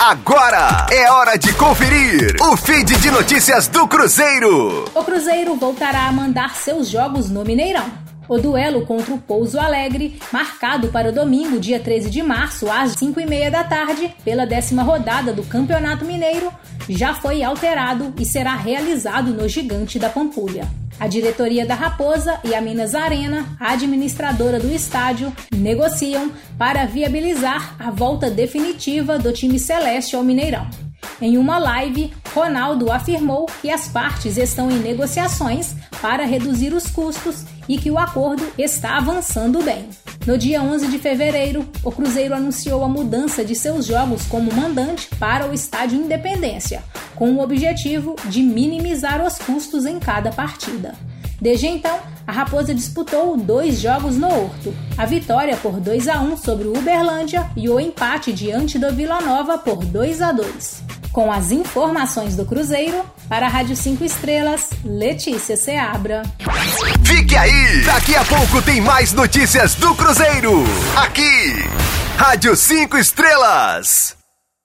Agora é hora de conferir o feed de notícias do Cruzeiro. O Cruzeiro voltará a mandar seus jogos no Mineirão. O duelo contra o Pouso Alegre, marcado para o domingo, dia 13 de março, às 5 e meia da tarde, pela décima rodada do Campeonato Mineiro, já foi alterado e será realizado no Gigante da Pampulha. A diretoria da Raposa e a Minas Arena, administradora do estádio, negociam para viabilizar a volta definitiva do time celeste ao Mineirão. Em uma live, Ronaldo afirmou que as partes estão em negociações para reduzir os custos e que o acordo está avançando bem. No dia 11 de fevereiro, o Cruzeiro anunciou a mudança de seus jogos como mandante para o Estádio Independência, com o objetivo de minimizar os custos em cada partida. Desde então, a Raposa disputou dois jogos no Horto: a vitória por 2 a 1 sobre o Uberlândia e o empate diante do Vila Nova por 2 a 2. Com as informações do Cruzeiro, para a Rádio 5 Estrelas, Letícia Seabra. Fique aí! Daqui a pouco tem mais notícias do Cruzeiro. Aqui, Rádio 5 Estrelas.